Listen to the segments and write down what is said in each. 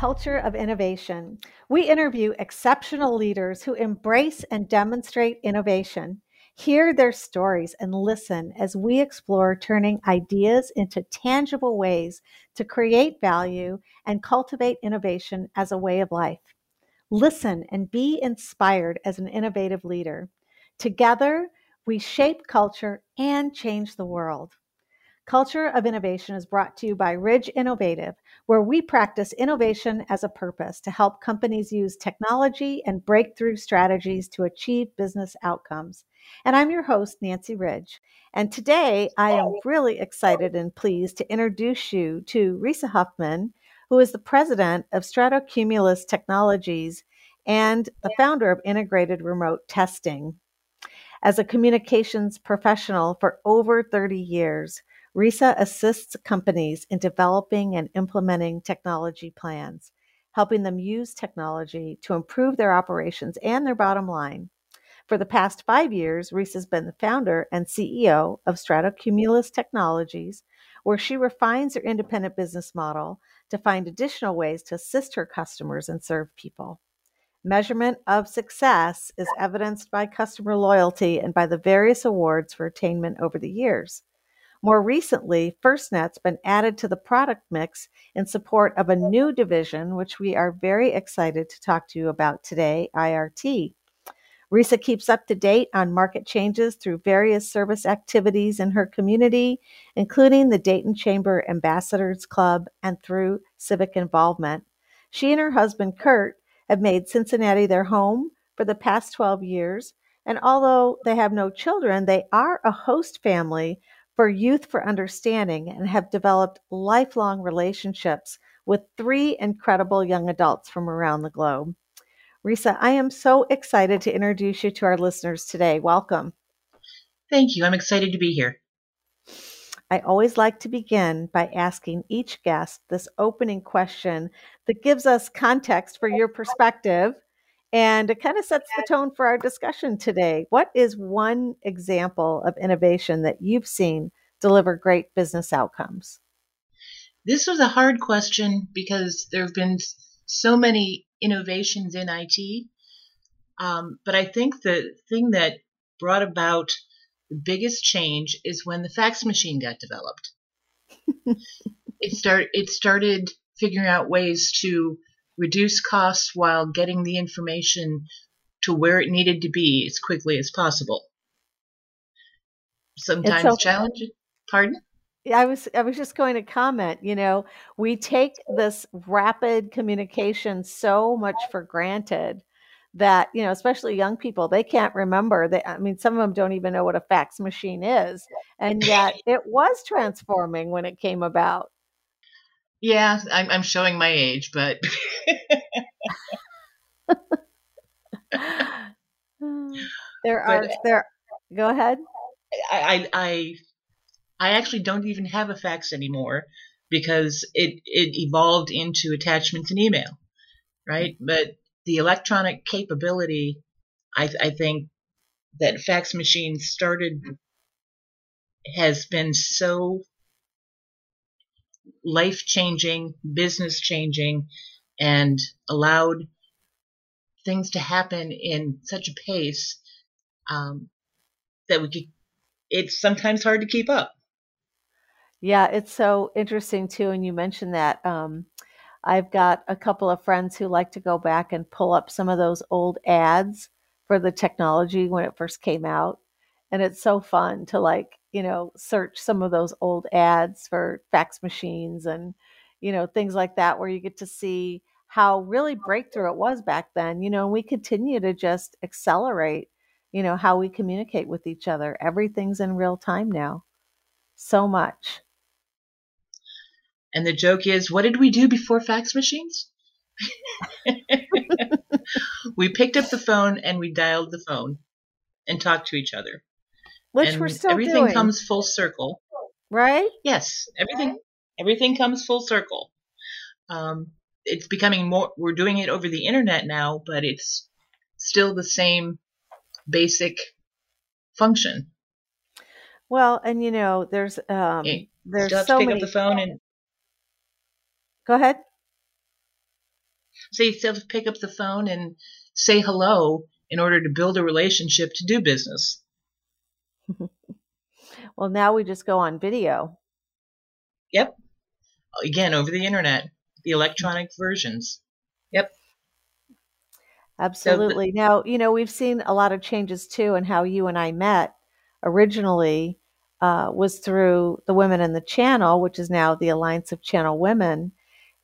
Culture of Innovation. We interview exceptional leaders who embrace and demonstrate innovation. Hear their stories and listen as we explore turning ideas into tangible ways to create value and cultivate innovation as a way of life. Listen and be inspired as an innovative leader. Together, we shape culture and change the world. Culture of Innovation is brought to you by Ridge Innovative, where we practice innovation as a purpose to help companies use technology and breakthrough strategies to achieve business outcomes. And I'm your host, Nancy Ridge. And today I am really excited and pleased to introduce you to Risa Huffman, who is the president of Stratocumulus Technologies and the founder of Integrated Remote Testing. As a communications professional for over 30 years, RISA assists companies in developing and implementing technology plans, helping them use technology to improve their operations and their bottom line. For the past five years, has been the founder and CEO of Stratocumulus Technologies, where she refines her independent business model to find additional ways to assist her customers and serve people. Measurement of success is evidenced by customer loyalty and by the various awards for attainment over the years. More recently, FirstNet's been added to the product mix in support of a new division, which we are very excited to talk to you about today IRT. Risa keeps up to date on market changes through various service activities in her community, including the Dayton Chamber Ambassadors Club and through civic involvement. She and her husband, Kurt, have made Cincinnati their home for the past 12 years. And although they have no children, they are a host family for Youth for Understanding and have developed lifelong relationships with three incredible young adults from around the globe. Risa, I am so excited to introduce you to our listeners today. Welcome. Thank you. I'm excited to be here. I always like to begin by asking each guest this opening question that gives us context for your perspective and it kind of sets the tone for our discussion today. What is one example of innovation that you've seen deliver great business outcomes? This was a hard question because there have been so many innovations in IT. Um, but I think the thing that brought about the biggest change is when the fax machine got developed. it start it started figuring out ways to reduce costs while getting the information to where it needed to be as quickly as possible. Sometimes so, challenging. Pardon? I was I was just going to comment, you know, we take this rapid communication so much for granted that, you know, especially young people, they can't remember that I mean some of them don't even know what a fax machine is. And yet it was transforming when it came about. Yeah, I'm, I'm showing my age, but there are but there. Go ahead. I, I I actually don't even have a fax anymore because it it evolved into attachments and email, right? But the electronic capability, I, I think that fax machines started has been so life changing, business changing, and allowed things to happen in such a pace um, that we could, it's sometimes hard to keep up. Yeah, it's so interesting too. And you mentioned that. Um, I've got a couple of friends who like to go back and pull up some of those old ads for the technology when it first came out. And it's so fun to like you know, search some of those old ads for fax machines and, you know, things like that, where you get to see how really breakthrough it was back then. You know, and we continue to just accelerate, you know, how we communicate with each other. Everything's in real time now. So much. And the joke is, what did we do before fax machines? we picked up the phone and we dialed the phone and talked to each other which and we're still everything doing. comes full circle. Right? Yes everything everything comes full circle. Um, it's becoming more we're doing it over the internet now but it's still the same basic function. Well and you know there's um there's still have so pick many up the phone and go ahead. So you still have to pick up the phone and say hello in order to build a relationship to do business. well, now we just go on video. Yep. Again, over the internet, the electronic versions. Yep. Absolutely. So the- now, you know, we've seen a lot of changes too in how you and I met originally uh, was through the Women in the Channel, which is now the Alliance of Channel Women.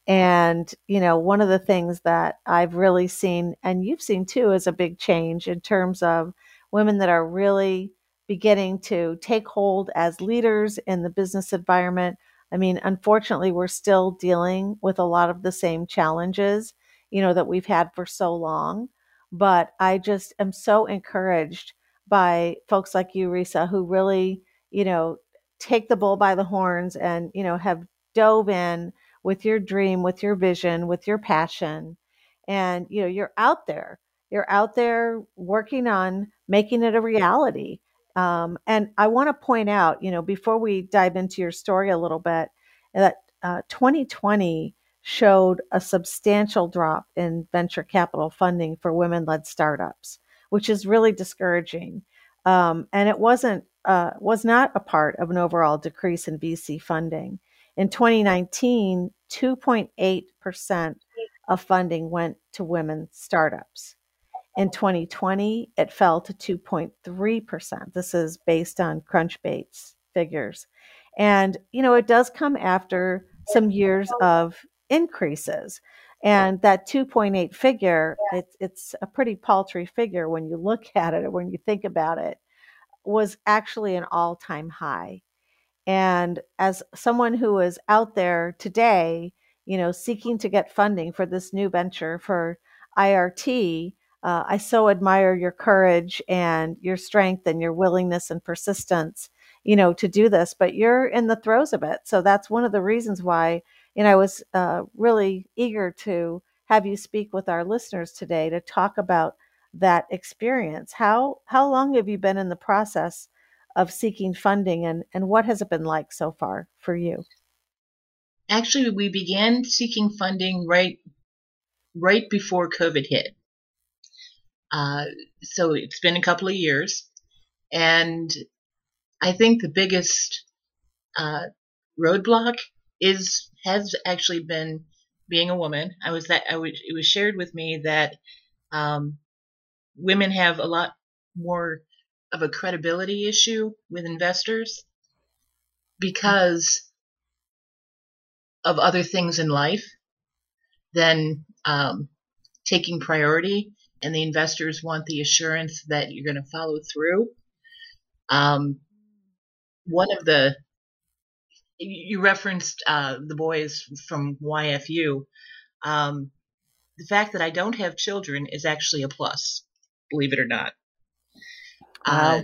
And, you know, one of the things that I've really seen, and you've seen too, is a big change in terms of women that are really beginning to take hold as leaders in the business environment. I mean, unfortunately, we're still dealing with a lot of the same challenges, you know, that we've had for so long. But I just am so encouraged by folks like you, Risa, who really, you know, take the bull by the horns and, you know, have dove in with your dream, with your vision, with your passion. And, you know, you're out there. You're out there working on making it a reality. Um, and I want to point out, you know, before we dive into your story a little bit, that uh, 2020 showed a substantial drop in venture capital funding for women led startups which is really discouraging. Um, and it wasn't uh, was not a part of an overall decrease in VC funding. In 2019, 2.8% of funding went to women startups. In 2020, it fell to 2.3%. This is based on Crunchbase figures. And, you know, it does come after some years of increases. And that 2.8 figure, it's, it's a pretty paltry figure when you look at it or when you think about it, was actually an all time high. And as someone who is out there today, you know, seeking to get funding for this new venture for IRT, uh, I so admire your courage and your strength and your willingness and persistence, you know, to do this. But you're in the throes of it. So that's one of the reasons why and I was uh, really eager to have you speak with our listeners today to talk about that experience. How how long have you been in the process of seeking funding, and and what has it been like so far for you? Actually, we began seeking funding right right before COVID hit. Uh, so it's been a couple of years, and I think the biggest uh, roadblock is has actually been being a woman. I was that I was it was shared with me that um, women have a lot more of a credibility issue with investors because of other things in life than um, taking priority, and the investors want the assurance that you're going to follow through. Um, one of the you referenced uh, the boys from YFU. Um, the fact that I don't have children is actually a plus, believe it or not. Wow. Uh,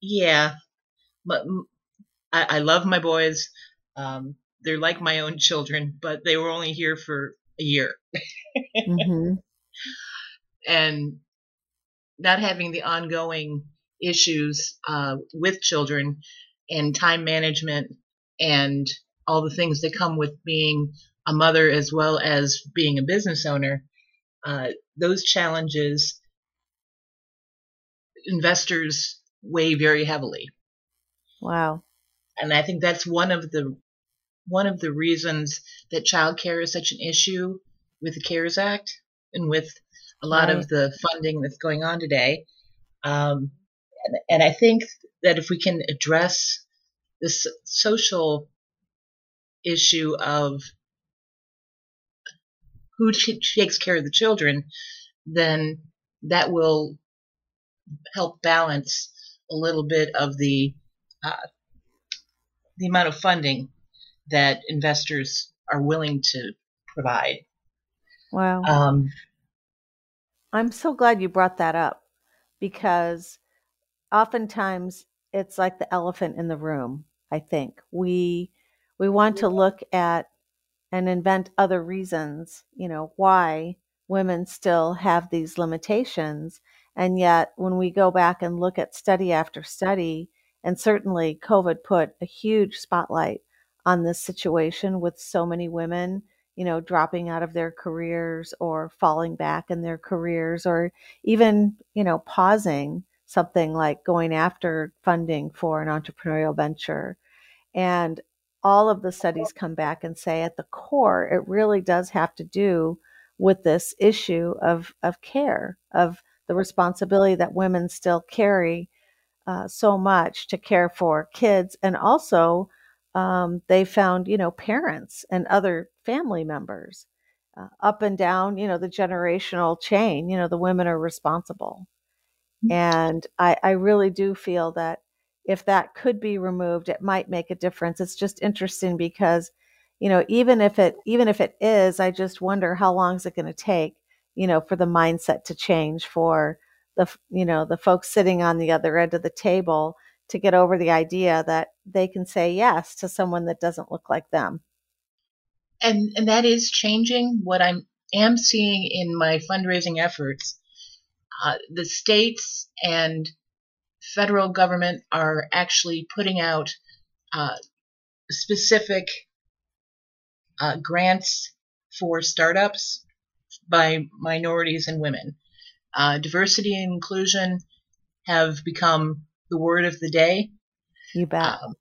yeah, but I, I, love my boys. Um, they're like my own children, but they were only here for a year. mm-hmm. And not having the ongoing issues uh, with children and time management and all the things that come with being a mother as well as being a business owner, uh, those challenges investors weigh very heavily. Wow. And I think that's one of the one of the reasons that childcare is such an issue with the CARES Act and with a lot right. of the funding that's going on today. Um, and, and I think that if we can address this social issue of who takes care of the children, then that will help balance a little bit of the uh, the amount of funding that investors are willing to provide. Wow. Um, I'm so glad you brought that up because oftentimes it's like the elephant in the room. I think we we want to look at and invent other reasons, you know, why women still have these limitations. And yet, when we go back and look at study after study, and certainly COVID put a huge spotlight on this situation with so many women, you know, dropping out of their careers or falling back in their careers or even, you know, pausing something like going after funding for an entrepreneurial venture. And all of the studies come back and say at the core, it really does have to do with this issue of, of care, of the responsibility that women still carry uh, so much to care for kids. And also, um, they found, you know, parents and other family members uh, up and down, you know, the generational chain, you know, the women are responsible. Mm-hmm. And I, I really do feel that if that could be removed, it might make a difference. It's just interesting because, you know, even if it even if it is, I just wonder how long is it going to take, you know, for the mindset to change for the you know the folks sitting on the other end of the table to get over the idea that they can say yes to someone that doesn't look like them. And and that is changing. What I am seeing in my fundraising efforts, uh, the states and federal government are actually putting out uh, specific uh, grants for startups by minorities and women. Uh, diversity and inclusion have become the word of the day. You bet. Um,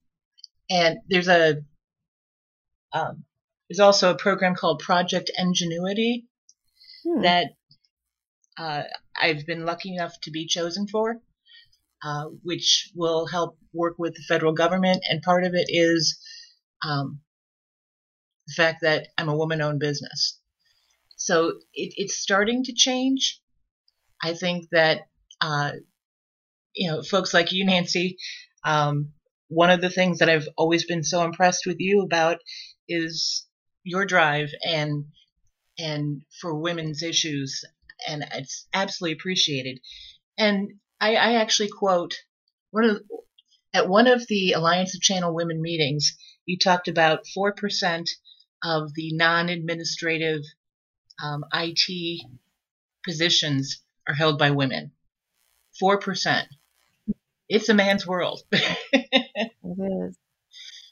and there's a um, there's also a program called Project Ingenuity hmm. that uh, I've been lucky enough to be chosen for. Uh, which will help work with the federal government. And part of it is um, the fact that I'm a woman owned business. So it, it's starting to change. I think that, uh, you know, folks like you, Nancy, um, one of the things that I've always been so impressed with you about is your drive and and for women's issues and it's absolutely appreciated and I, I actually quote one of at one of the Alliance of Channel Women meetings. You talked about four percent of the non-administrative um, IT positions are held by women. Four percent. It's a man's world. it is.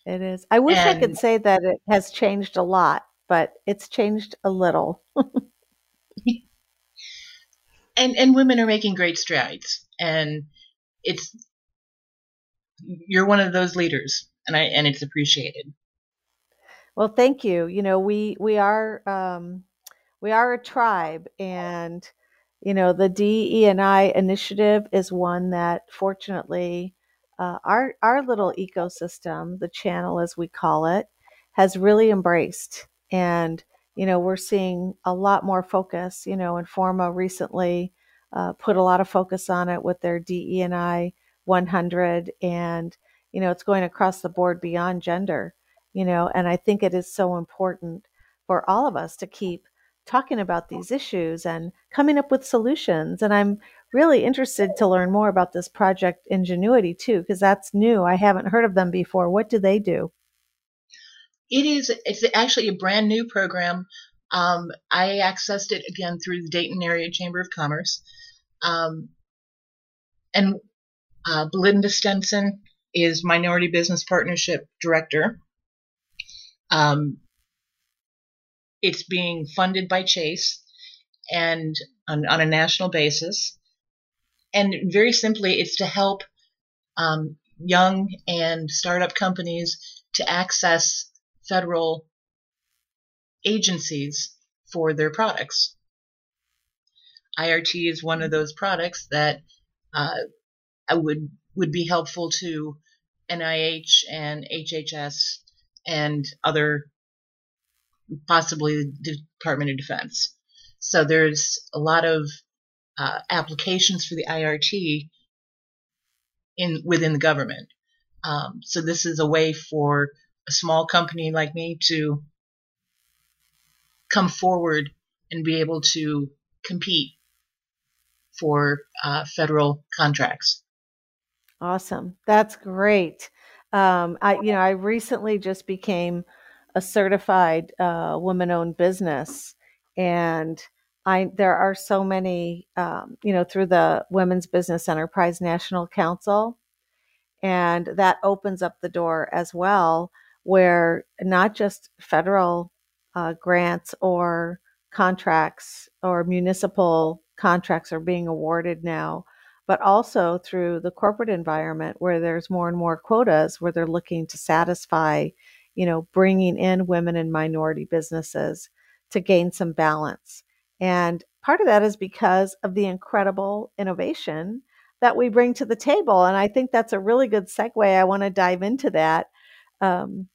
It is. I wish and, I could say that it has changed a lot, but it's changed a little. and and women are making great strides and it's you're one of those leaders and i and it's appreciated well thank you you know we we are um we are a tribe and you know the DE and I initiative is one that fortunately uh, our our little ecosystem the channel as we call it has really embraced and you know, we're seeing a lot more focus. You know, Informa recently uh, put a lot of focus on it with their DEI 100, and you know, it's going across the board beyond gender. You know, and I think it is so important for all of us to keep talking about these issues and coming up with solutions. And I'm really interested to learn more about this project Ingenuity too, because that's new. I haven't heard of them before. What do they do? It is. It's actually a brand new program. Um, I accessed it again through the Dayton Area Chamber of Commerce, um, and uh, Belinda Stenson is Minority Business Partnership Director. Um, it's being funded by Chase and on, on, a national basis. And very simply, it's to help um, young and startup companies to access federal agencies for their products. IRT is one of those products that uh, would would be helpful to NIH and HHS and other possibly the Department of Defense. So there's a lot of uh, applications for the IRT in within the government. Um, so this is a way for a small company like me to come forward and be able to compete for uh, federal contracts. Awesome. That's great. Um, I, you know, I recently just became a certified uh, woman-owned business, and I there are so many, um, you know, through the Women's Business Enterprise National Council, and that opens up the door as well where not just federal uh, grants or contracts or municipal contracts are being awarded now, but also through the corporate environment where there's more and more quotas where they're looking to satisfy, you know, bringing in women and minority businesses to gain some balance. And part of that is because of the incredible innovation that we bring to the table. And I think that's a really good segue. I want to dive into that. Um,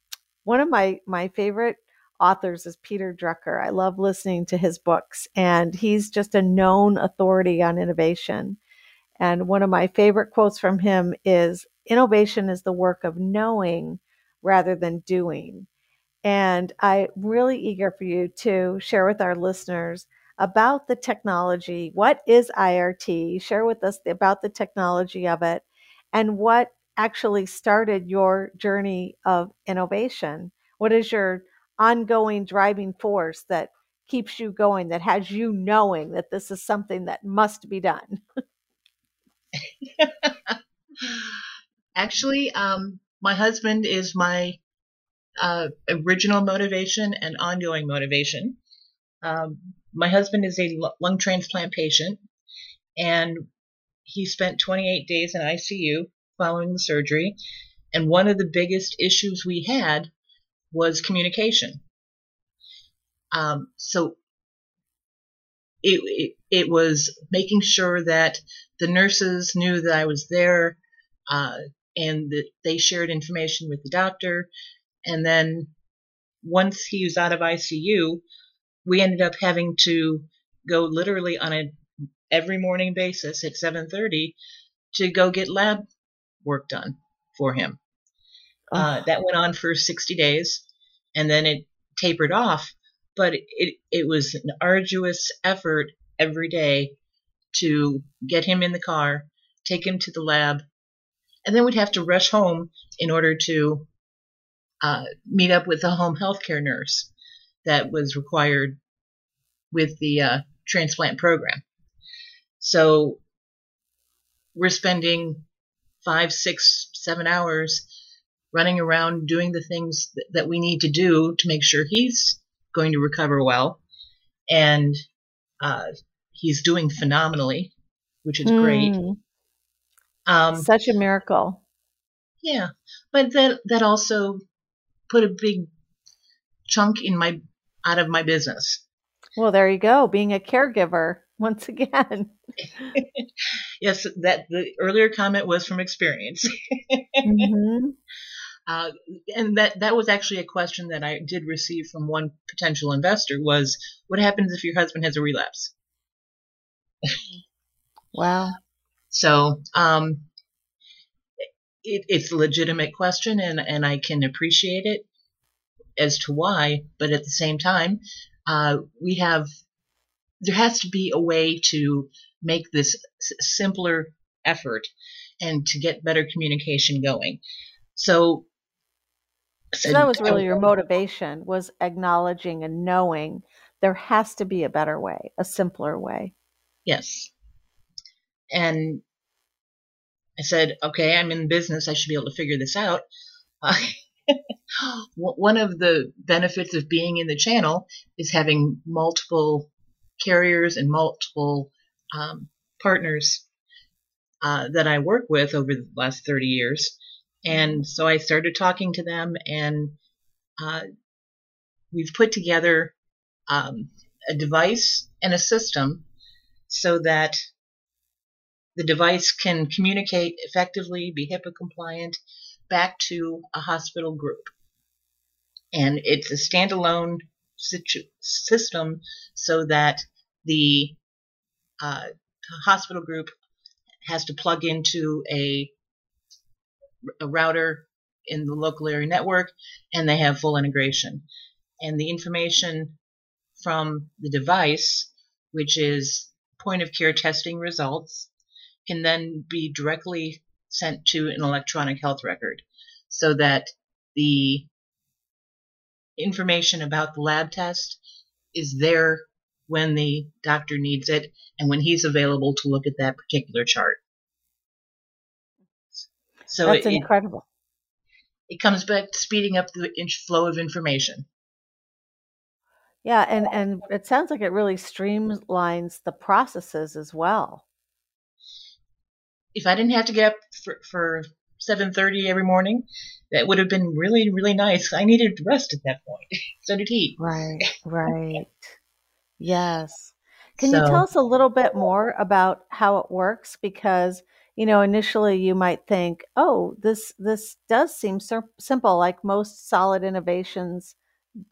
one of my my favorite authors is Peter Drucker. I love listening to his books, and he's just a known authority on innovation. And one of my favorite quotes from him is Innovation is the work of knowing rather than doing. And I'm really eager for you to share with our listeners about the technology. What is IRT? Share with us about the technology of it and what actually started your journey of innovation. What is your ongoing driving force that keeps you going, that has you knowing that this is something that must be done? Actually, um, my husband is my uh, original motivation and ongoing motivation. Um, my husband is a lung transplant patient, and he spent 28 days in ICU following the surgery. And one of the biggest issues we had was communication. Um, so it, it, it, was making sure that the nurses knew that I was there uh, and that they shared information with the doctor. And then once he was out of ICU, we ended up having to go literally on a every morning basis at 7:30 to go get lab work done for him. Oh. Uh, that went on for 60 days, and then it tapered off. But it it was an arduous effort every day to get him in the car, take him to the lab, and then we'd have to rush home in order to uh, meet up with the home health care nurse that was required with the uh, transplant program. So we're spending five, six, seven hours running around doing the things th- that we need to do to make sure he's going to recover well. And uh, he's doing phenomenally, which is mm. great. Um, Such a miracle. Yeah, but that that also put a big chunk in my out of my business. Well, there you go, being a caregiver once again. yes, that the earlier comment was from experience. mm-hmm. uh, and that that was actually a question that I did receive from one potential investor was what happens if your husband has a relapse? wow. So, um, it, it's a legitimate question and, and I can appreciate it as to why, but at the same time, uh, we have, there has to be a way to make this s- simpler effort and to get better communication going. So, so that was really your motivation was acknowledging and knowing there has to be a better way, a simpler way. Yes. And I said, okay, I'm in business. I should be able to figure this out. One of the benefits of being in the channel is having multiple carriers and multiple um, partners uh, that I work with over the last 30 years. And so I started talking to them, and uh, we've put together um, a device and a system so that the device can communicate effectively, be HIPAA compliant back to a hospital group. And it's a standalone situ- system so that the uh, hospital group has to plug into a, a router in the local area network and they have full integration. And the information from the device, which is point of care testing results, can then be directly sent to an electronic health record so that the information about the lab test is there when the doctor needs it and when he's available to look at that particular chart. So that's it, incredible. It, comes back to speeding up the flow of information. Yeah, and and it sounds like it really streamlines the processes as well. If I didn't have to get up for, for 7:30 every morning, that would have been really really nice. I needed rest at that point. so did he. Right, right. yes. Can so, you tell us a little bit more about how it works because you know initially you might think, "Oh, this this does seem so simple like most solid innovations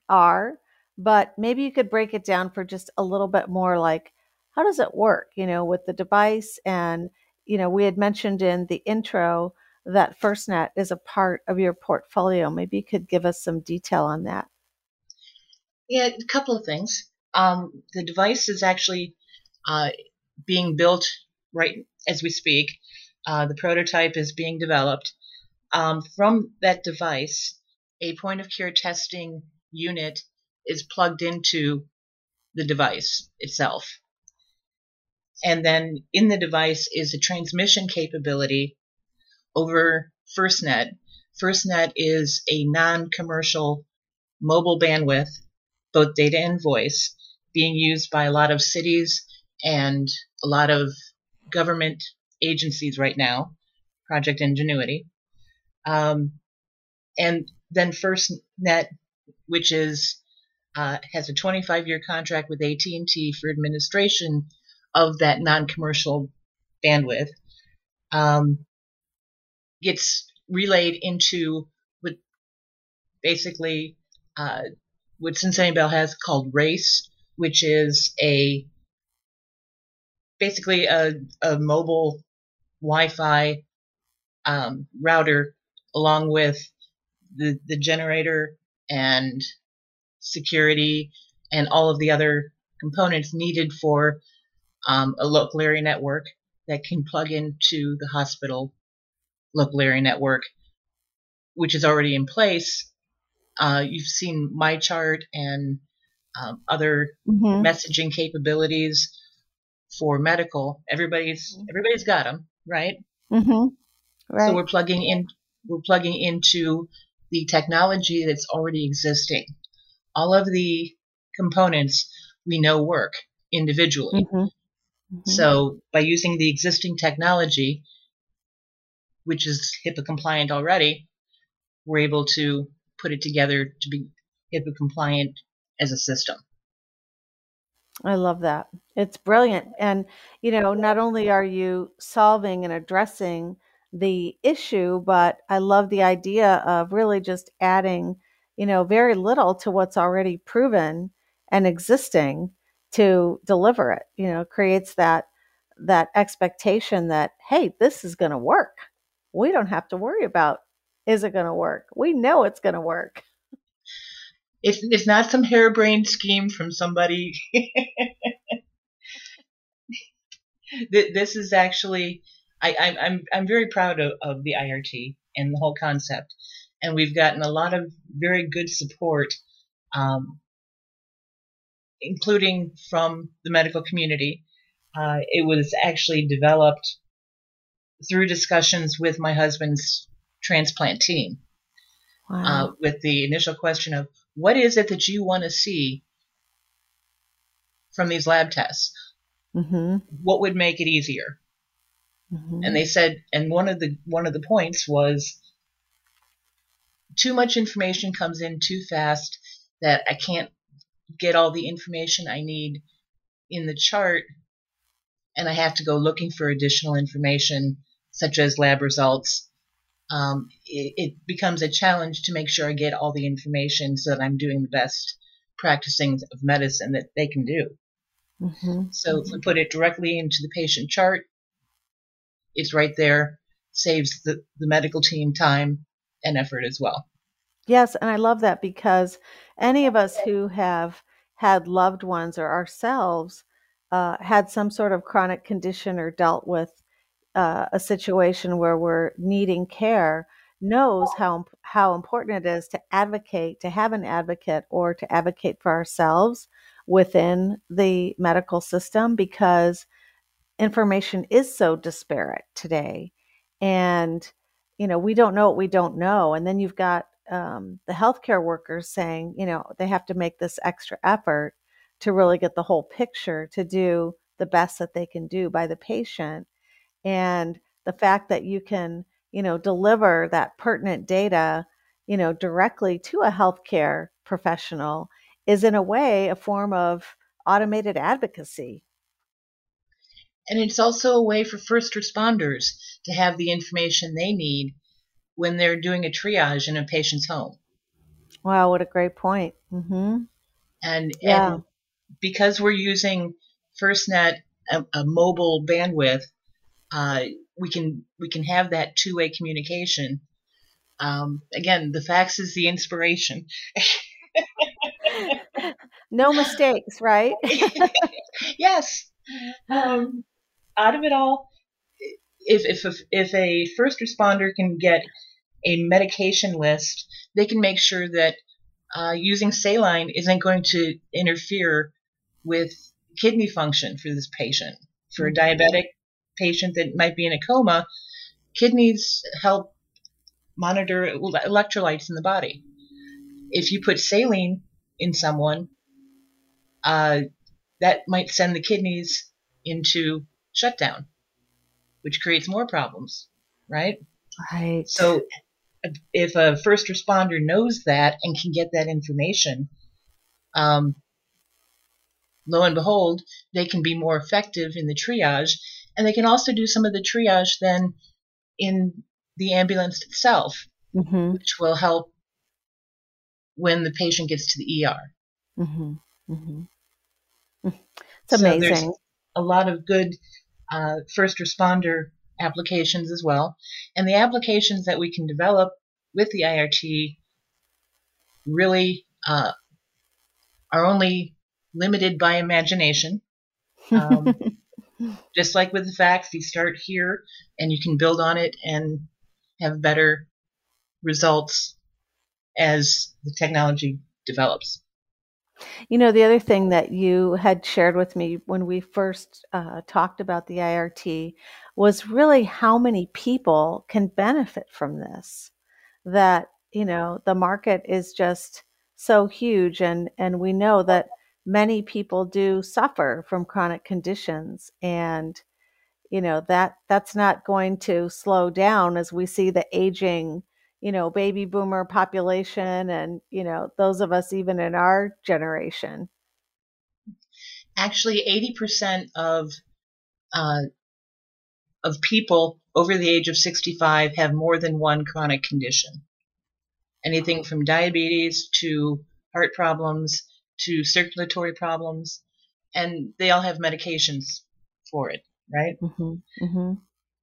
are." But maybe you could break it down for just a little bit more like how does it work, you know, with the device and you know, we had mentioned in the intro that FirstNet is a part of your portfolio. Maybe you could give us some detail on that. Yeah, a couple of things. Um, the device is actually uh, being built right as we speak. Uh, the prototype is being developed. Um, from that device, a point of care testing unit is plugged into the device itself. And then in the device is a transmission capability over FirstNet. FirstNet is a non commercial mobile bandwidth, both data and voice, being used by a lot of cities and a lot of government agencies right now, Project Ingenuity. Um, and then FirstNet, which is uh, has a 25 year contract with AT&T for administration of that non-commercial bandwidth. Um, gets relayed into what basically uh, what Cincinnati Bell has called RACE, which is a basically a, a mobile Wi-Fi um, router along with the, the generator and security and all of the other components needed for um, a local area network that can plug into the hospital local area network, which is already in place. Uh, you've seen MyChart and um, other mm-hmm. messaging capabilities for medical. Everybody's mm-hmm. everybody's got them, right? Mm-hmm. Right. So we're plugging in. We're plugging into the technology that's already existing. All of the components we know work individually. Mm-hmm. Mm-hmm. So by using the existing technology, which is HIPAA compliant already, we're able to put it together to be HIPAA compliant as a system. I love that. It's brilliant. And, you know, not only are you solving and addressing the issue, but I love the idea of really just adding, you know, very little to what's already proven and existing to deliver it. You know, creates that that expectation that hey, this is going to work. We don't have to worry about is it going to work. We know it's going to work. It's it's not some harebrained scheme from somebody. this is actually I, am I'm I'm very proud of, of the IRT and the whole concept, and we've gotten a lot of very good support um, including from the medical community. Uh, it was actually developed through discussions with my husband's transplant team. Wow. Uh, with the initial question of what is it that you want to see from these lab tests? Mm-hmm. What would make it easier? Mm-hmm. And they said, and one of the one of the points was too much information comes in too fast that I can't get all the information I need in the chart, and I have to go looking for additional information, such as lab results. Um, it, it, becomes a challenge to make sure I get all the information so that I'm doing the best practicing of medicine that they can do. Mm-hmm. So if we put it directly into the patient chart, it's right there, saves the, the medical team time and effort as well. Yes, and I love that because any of us who have had loved ones or ourselves uh, had some sort of chronic condition or dealt with uh, a situation where we're needing care knows how how important it is to advocate to have an advocate or to advocate for ourselves within the medical system because information is so disparate today. And you know we don't know what we don't know and then you've got um, the healthcare workers saying, you know, they have to make this extra effort to really get the whole picture to do the best that they can do by the patient. And the fact that you can, you know, deliver that pertinent data, you know, directly to a healthcare professional is in a way a form of automated advocacy. And it's also a way for first responders to have the information they need when they're doing a triage in a patient's home. Wow, what a great point. Mm-hmm. And, yeah. and because we're using FirstNet, a, a mobile bandwidth, uh, we can we can have that two way communication. Um, again, the fax is the inspiration. no mistakes, right? yes. Um, out of it all, if if a, if a first responder can get a medication list, they can make sure that uh, using saline isn't going to interfere with kidney function for this patient. For a mm-hmm. diabetic patient that might be in a coma, kidneys help monitor electrolytes in the body. If you put saline in someone, uh, that might send the kidneys into shutdown, which creates more problems, right? Right. So if a first responder knows that and can get that information, um, lo and behold, they can be more effective in the triage, and they can also do some of the triage then in the ambulance itself, mm-hmm. which will help when the patient gets to the ER. Mm-hmm. Mm-hmm. It's amazing. So a lot of good uh, first responder applications as well. And the applications that we can develop with the IRT really uh, are only limited by imagination. Um, just like with the fax, you start here and you can build on it and have better results as the technology develops. You know, the other thing that you had shared with me when we first uh, talked about the IRT was really how many people can benefit from this. That, you know, the market is just so huge, and, and we know that many people do suffer from chronic conditions. And, you know, that that's not going to slow down as we see the aging you know, baby boomer population and, you know, those of us even in our generation? Actually, 80% of, uh, of people over the age of 65 have more than one chronic condition. Anything from diabetes to heart problems to circulatory problems, and they all have medications for it, right? Mm-hmm, mm-hmm.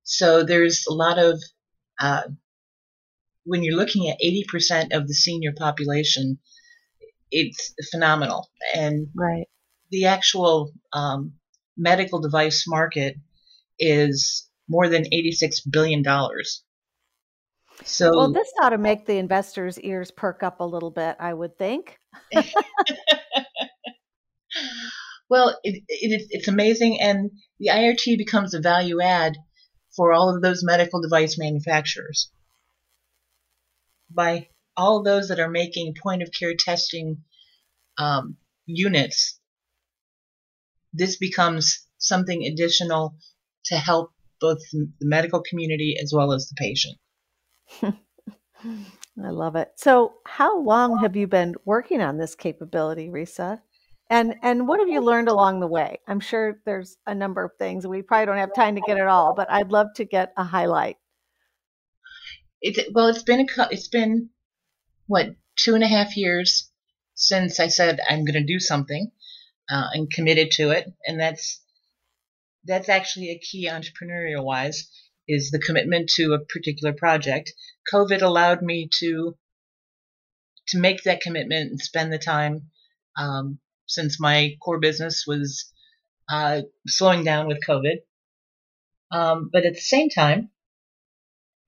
So there's a lot of uh, when you're looking at 80% of the senior population, it's phenomenal. And right. the actual um, medical device market is more than $86 billion. So, well, this ought to make the investors' ears perk up a little bit, I would think. well, it, it, it's amazing, and the IRT becomes a value add for all of those medical device manufacturers by all those that are making point of care testing um, units, this becomes something additional to help both the medical community as well as the patient. I love it. So, how long have you been working on this capability, Risa? And and what have you learned along the way? I'm sure there's a number of things. We probably don't have time to get it all, but I'd love to get a highlight. It, well, it's been a, it's been what two and a half years since I said I'm going to do something uh, and committed to it, and that's that's actually a key entrepreneurial wise is the commitment to a particular project. COVID allowed me to to make that commitment and spend the time um, since my core business was uh, slowing down with COVID. Um, but at the same time,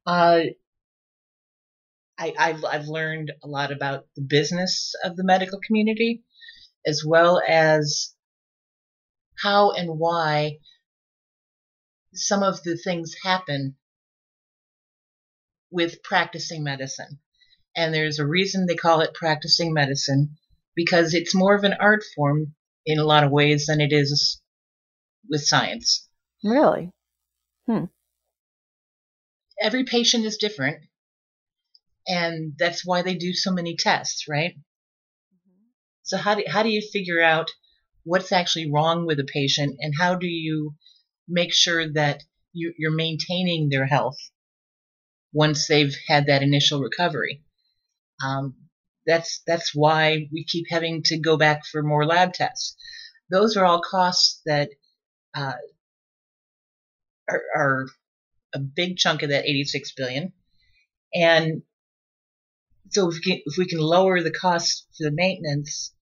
uh, I, have I've learned a lot about the business of the medical community, as well as how and why some of the things happen with practicing medicine. And there's a reason they call it practicing medicine because it's more of an art form in a lot of ways than it is with science. Really? Hmm. Every patient is different. And that's why they do so many tests, right? Mm-hmm. So how do, how do you figure out what's actually wrong with a patient and how do you make sure that you, you're maintaining their health once they've had that initial recovery? Um, that's that's why we keep having to go back for more lab tests. Those are all costs that uh, are, are a big chunk of that 86 billion. And so if we can, if we can lower the cost for the maintenance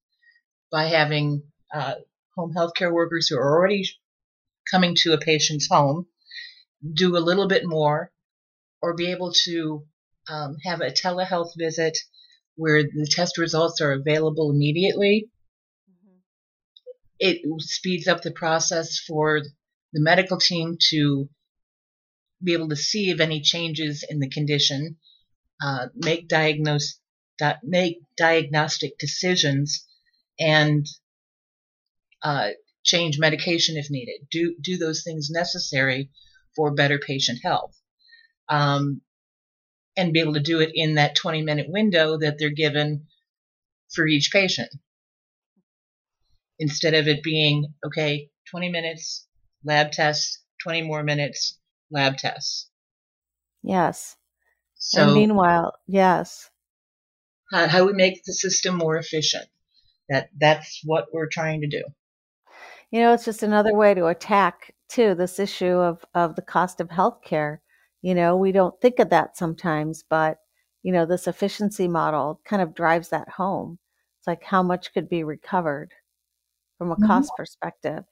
by having uh, home health care workers who are already coming to a patient's home do a little bit more or be able to um, have a telehealth visit where the test results are available immediately. Mm-hmm. It speeds up the process for the medical team to be able to see if any changes in the condition, uh, make diagnose, di- make diagnostic decisions, and uh, change medication if needed. Do do those things necessary for better patient health, um, and be able to do it in that 20 minute window that they're given for each patient, instead of it being okay 20 minutes lab tests, 20 more minutes lab tests. Yes. So, and meanwhile, yes. How, how we make the system more efficient. That that's what we're trying to do. You know, it's just another way to attack too this issue of of the cost of healthcare. You know, we don't think of that sometimes, but you know, this efficiency model kind of drives that home. It's like how much could be recovered from a mm-hmm. cost perspective.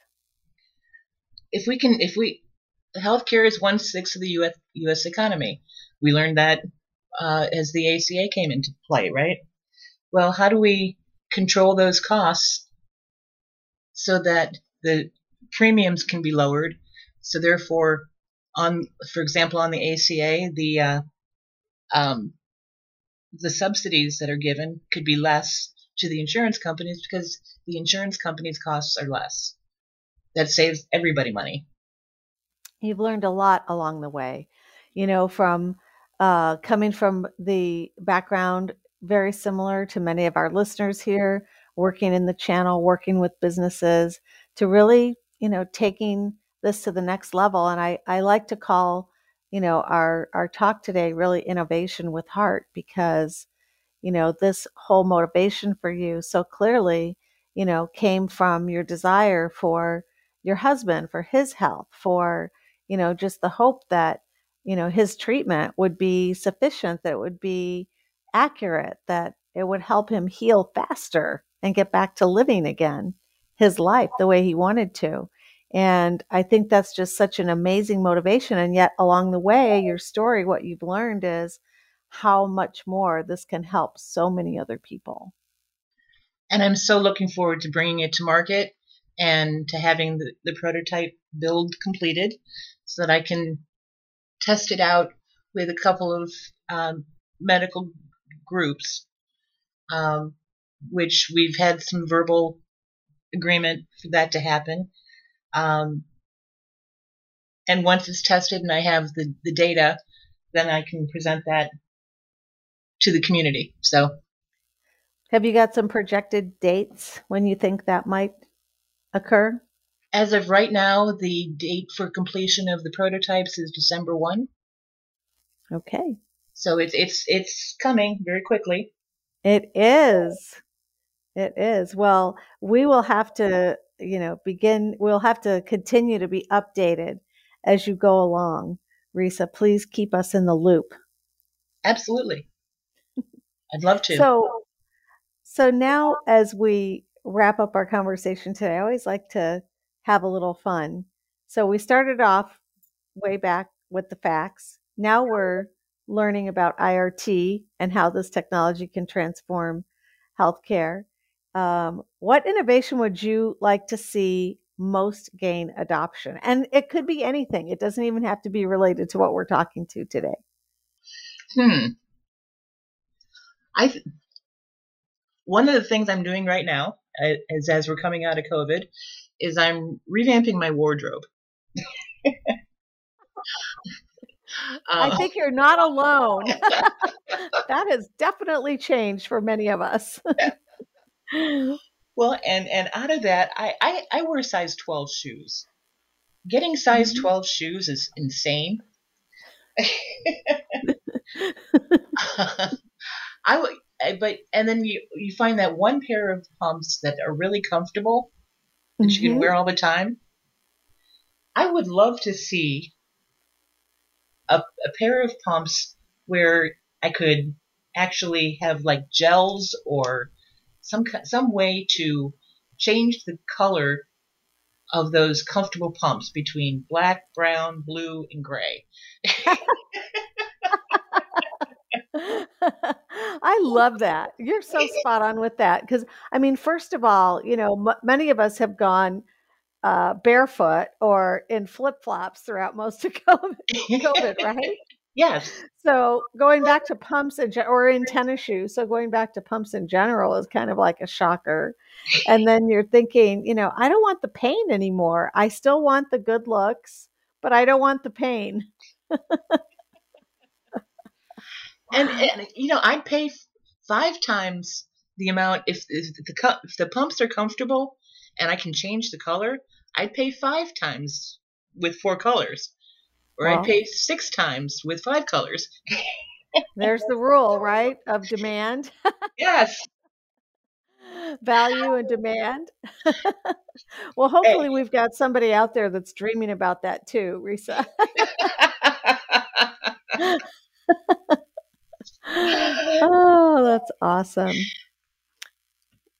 If we can, if we healthcare is one sixth of the U.S. U.S. economy. We learned that uh, as the ACA came into play, right? Well, how do we control those costs so that the premiums can be lowered? So therefore, on for example, on the ACA, the uh, um, the subsidies that are given could be less to the insurance companies because the insurance companies' costs are less. That saves everybody money you've learned a lot along the way, you know, from uh, coming from the background very similar to many of our listeners here, working in the channel, working with businesses to really, you know, taking this to the next level. And I, I like to call, you know, our, our talk today really innovation with heart because, you know, this whole motivation for you so clearly, you know, came from your desire for your husband, for his health, for you know, just the hope that, you know, his treatment would be sufficient, that it would be accurate, that it would help him heal faster and get back to living again his life the way he wanted to. And I think that's just such an amazing motivation. And yet, along the way, your story, what you've learned is how much more this can help so many other people. And I'm so looking forward to bringing it to market and to having the, the prototype build completed so that I can test it out with a couple of um, medical groups, um, which we've had some verbal agreement for that to happen. Um, and once it's tested and I have the, the data, then I can present that to the community. So, have you got some projected dates when you think that might occur? As of right now, the date for completion of the prototypes is December 1. Okay. So it's it's it's coming very quickly. It is. It is. Well, we will have to, you know, begin we'll have to continue to be updated as you go along. Risa, please keep us in the loop. Absolutely. I'd love to. So so now as we wrap up our conversation today, I always like to have a little fun. So we started off way back with the fax. Now we're learning about IRT and how this technology can transform healthcare. Um, what innovation would you like to see most gain adoption? And it could be anything. It doesn't even have to be related to what we're talking to today. Hmm. I th- one of the things I'm doing right now, uh, is as we're coming out of COVID, is I'm revamping my wardrobe. I think you're not alone. that has definitely changed for many of us. well, and and out of that, I I, I wear size 12 shoes. Getting size Mhm. 12 shoes is insane. I would, I- but and then you you find that one pair of pumps that are really comfortable that you can mm-hmm. wear all the time. I would love to see a, a pair of pumps where I could actually have like gels or some some way to change the color of those comfortable pumps between black, brown, blue, and gray. I love that. You're so spot on with that. Because, I mean, first of all, you know, m- many of us have gone uh, barefoot or in flip flops throughout most of COVID, COVID, right? yes. So going back to pumps in, gen- or in tennis shoes. So going back to pumps in general is kind of like a shocker. And then you're thinking, you know, I don't want the pain anymore. I still want the good looks, but I don't want the pain. And, and you know, I'd pay five times the amount if, if the if the pumps are comfortable and I can change the color. I'd pay five times with four colors, or. I'd pay six times with five colors. There's the rule, right? Of demand, Yes. value, and demand. well, hopefully, we've got somebody out there that's dreaming about that too, Risa. Oh, that's awesome.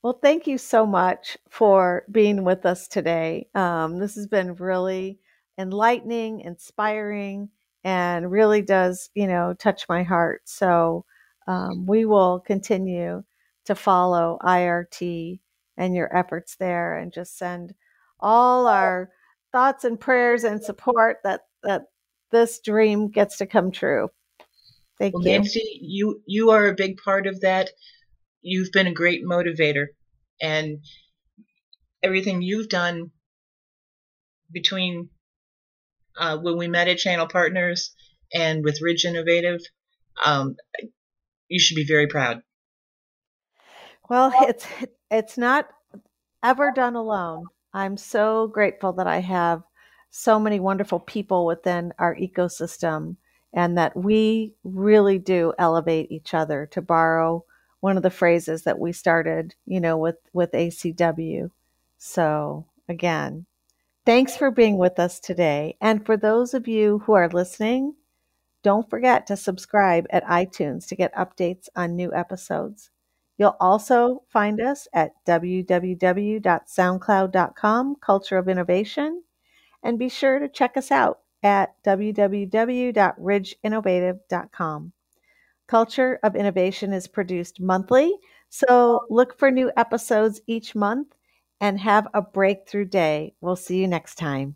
Well, thank you so much for being with us today. Um, this has been really enlightening, inspiring, and really does, you know, touch my heart. So um, we will continue to follow IRT and your efforts there, and just send all our thoughts and prayers and support that that this dream gets to come true. Thank well, you. Nancy, you you are a big part of that. You've been a great motivator, and everything you've done between uh, when we met at Channel Partners and with Ridge Innovative, um, you should be very proud. Well, it's it's not ever done alone. I'm so grateful that I have so many wonderful people within our ecosystem and that we really do elevate each other to borrow one of the phrases that we started, you know, with with ACW. So, again, thanks for being with us today. And for those of you who are listening, don't forget to subscribe at iTunes to get updates on new episodes. You'll also find us at www.soundcloud.com, Culture of Innovation, and be sure to check us out at www.ridgeinnovative.com. Culture of Innovation is produced monthly, so look for new episodes each month and have a breakthrough day. We'll see you next time.